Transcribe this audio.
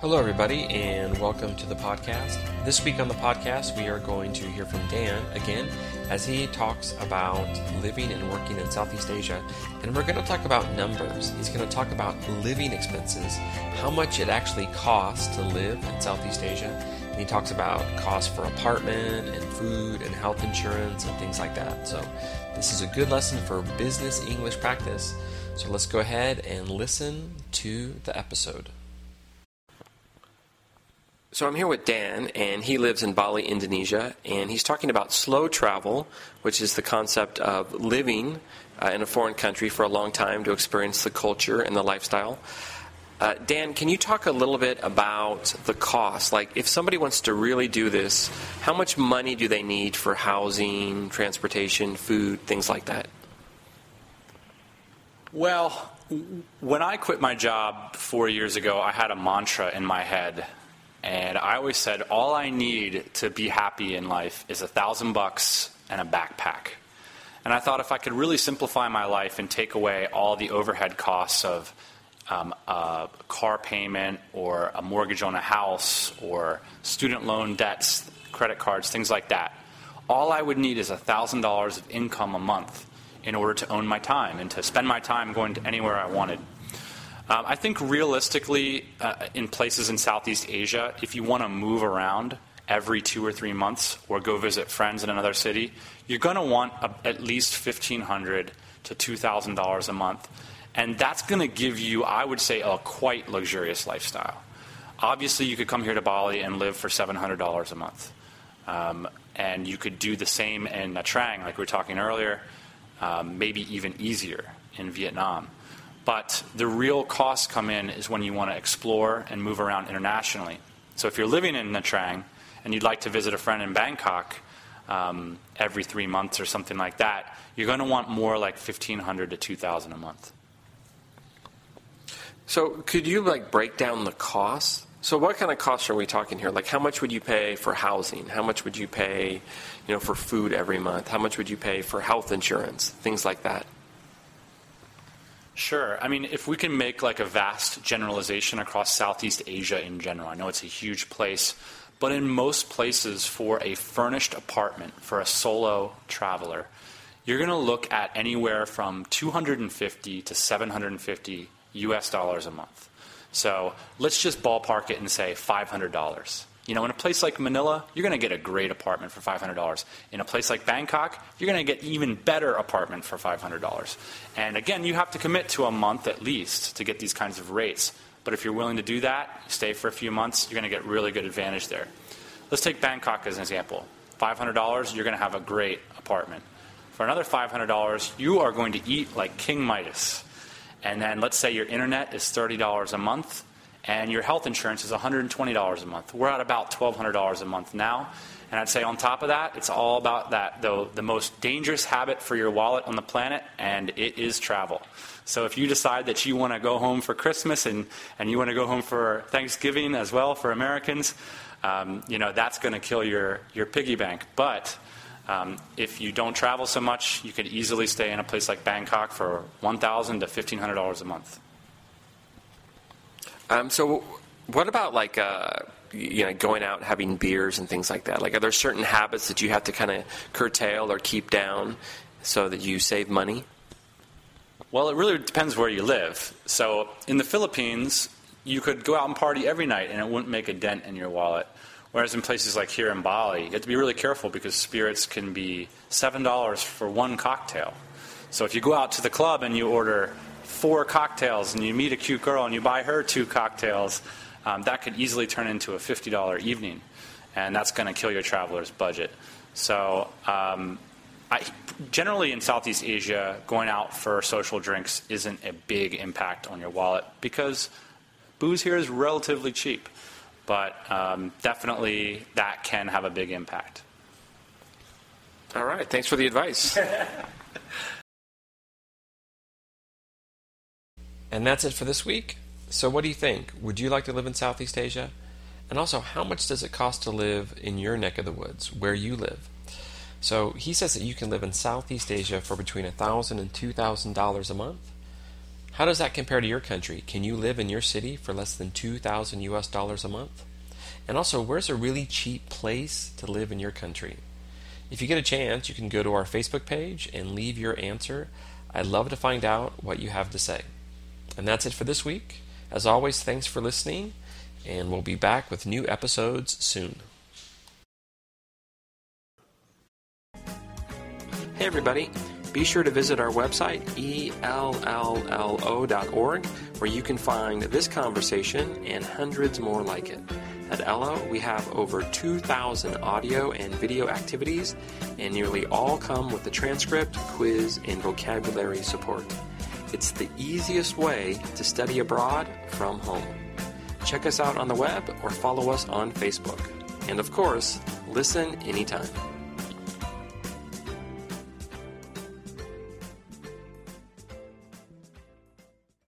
Hello, everybody, and welcome to the podcast. This week on the podcast, we are going to hear from Dan again as he talks about living and working in Southeast Asia. And we're going to talk about numbers. He's going to talk about living expenses, how much it actually costs to live in Southeast Asia. And he talks about cost for apartment and food and health insurance and things like that. So, this is a good lesson for business English practice. So, let's go ahead and listen to the episode. So I'm here with Dan, and he lives in Bali, Indonesia, and he's talking about slow travel, which is the concept of living uh, in a foreign country for a long time to experience the culture and the lifestyle. Uh, Dan, can you talk a little bit about the cost? Like, if somebody wants to really do this, how much money do they need for housing, transportation, food, things like that? Well, when I quit my job four years ago, I had a mantra in my head and I always said, all I need to be happy in life is a thousand bucks and a backpack. And I thought if I could really simplify my life and take away all the overhead costs of um, a car payment or a mortgage on a house or student loan debts, credit cards, things like that, all I would need is a $1,000 of income a month in order to own my time and to spend my time going to anywhere I wanted. Um, I think realistically, uh, in places in Southeast Asia, if you want to move around every two or three months or go visit friends in another city, you're going to want at least 1,500 to $2,000 a month. And that's going to give you, I would say, a quite luxurious lifestyle. Obviously, you could come here to Bali and live for $700 a month. Um, and you could do the same in Nha Trang, like we were talking earlier, um, maybe even easier in Vietnam. But the real costs come in is when you want to explore and move around internationally. So if you're living in Nha Trang and you'd like to visit a friend in Bangkok um, every three months or something like that, you're going to want more like 1500 to 2000 a month. So could you like break down the costs? So what kind of costs are we talking here? Like how much would you pay for housing? How much would you pay, you know, for food every month? How much would you pay for health insurance? Things like that. Sure. I mean, if we can make like a vast generalization across Southeast Asia in general, I know it's a huge place, but in most places for a furnished apartment for a solo traveler, you're going to look at anywhere from 250 to 750 US dollars a month. So let's just ballpark it and say $500. You know, in a place like Manila, you're going to get a great apartment for $500. In a place like Bangkok, you're going to get even better apartment for $500. And again, you have to commit to a month at least to get these kinds of rates. But if you're willing to do that, stay for a few months, you're going to get really good advantage there. Let's take Bangkok as an example. $500, you're going to have a great apartment. For another $500, you are going to eat like King Midas. And then let's say your internet is $30 a month and your health insurance is $120 a month. We're at about $1,200 a month now. And I'd say on top of that, it's all about that, though, the most dangerous habit for your wallet on the planet, and it is travel. So if you decide that you want to go home for Christmas and, and you want to go home for Thanksgiving as well for Americans, um, you know, that's going to kill your, your piggy bank. But um, if you don't travel so much, you could easily stay in a place like Bangkok for 1,000 to $1,500 a month. Um, so, what about like uh, you know going out having beers and things like that? Like, are there certain habits that you have to kind of curtail or keep down so that you save money? Well, it really depends where you live. So, in the Philippines, you could go out and party every night, and it wouldn't make a dent in your wallet. Whereas in places like here in Bali, you have to be really careful because spirits can be seven dollars for one cocktail. So if you go out to the club and you order four cocktails and you meet a cute girl and you buy her two cocktails, um, that could easily turn into a $50 evening. And that's going to kill your traveler's budget. So, um, I, generally in Southeast Asia, going out for social drinks isn't a big impact on your wallet because booze here is relatively cheap. But um, definitely that can have a big impact. All right. Thanks for the advice. And that's it for this week. So, what do you think? Would you like to live in Southeast Asia? And also, how much does it cost to live in your neck of the woods, where you live? So, he says that you can live in Southeast Asia for between $1,000 and $2,000 a month. How does that compare to your country? Can you live in your city for less than 2000 US dollars a month? And also, where's a really cheap place to live in your country? If you get a chance, you can go to our Facebook page and leave your answer. I'd love to find out what you have to say. And that's it for this week. As always, thanks for listening, and we'll be back with new episodes soon. Hey, everybody. Be sure to visit our website, elllo.org, where you can find this conversation and hundreds more like it. At ELLLO, we have over 2,000 audio and video activities, and nearly all come with a transcript, quiz, and vocabulary support. It's the easiest way to study abroad from home. Check us out on the web or follow us on Facebook. And of course, listen anytime.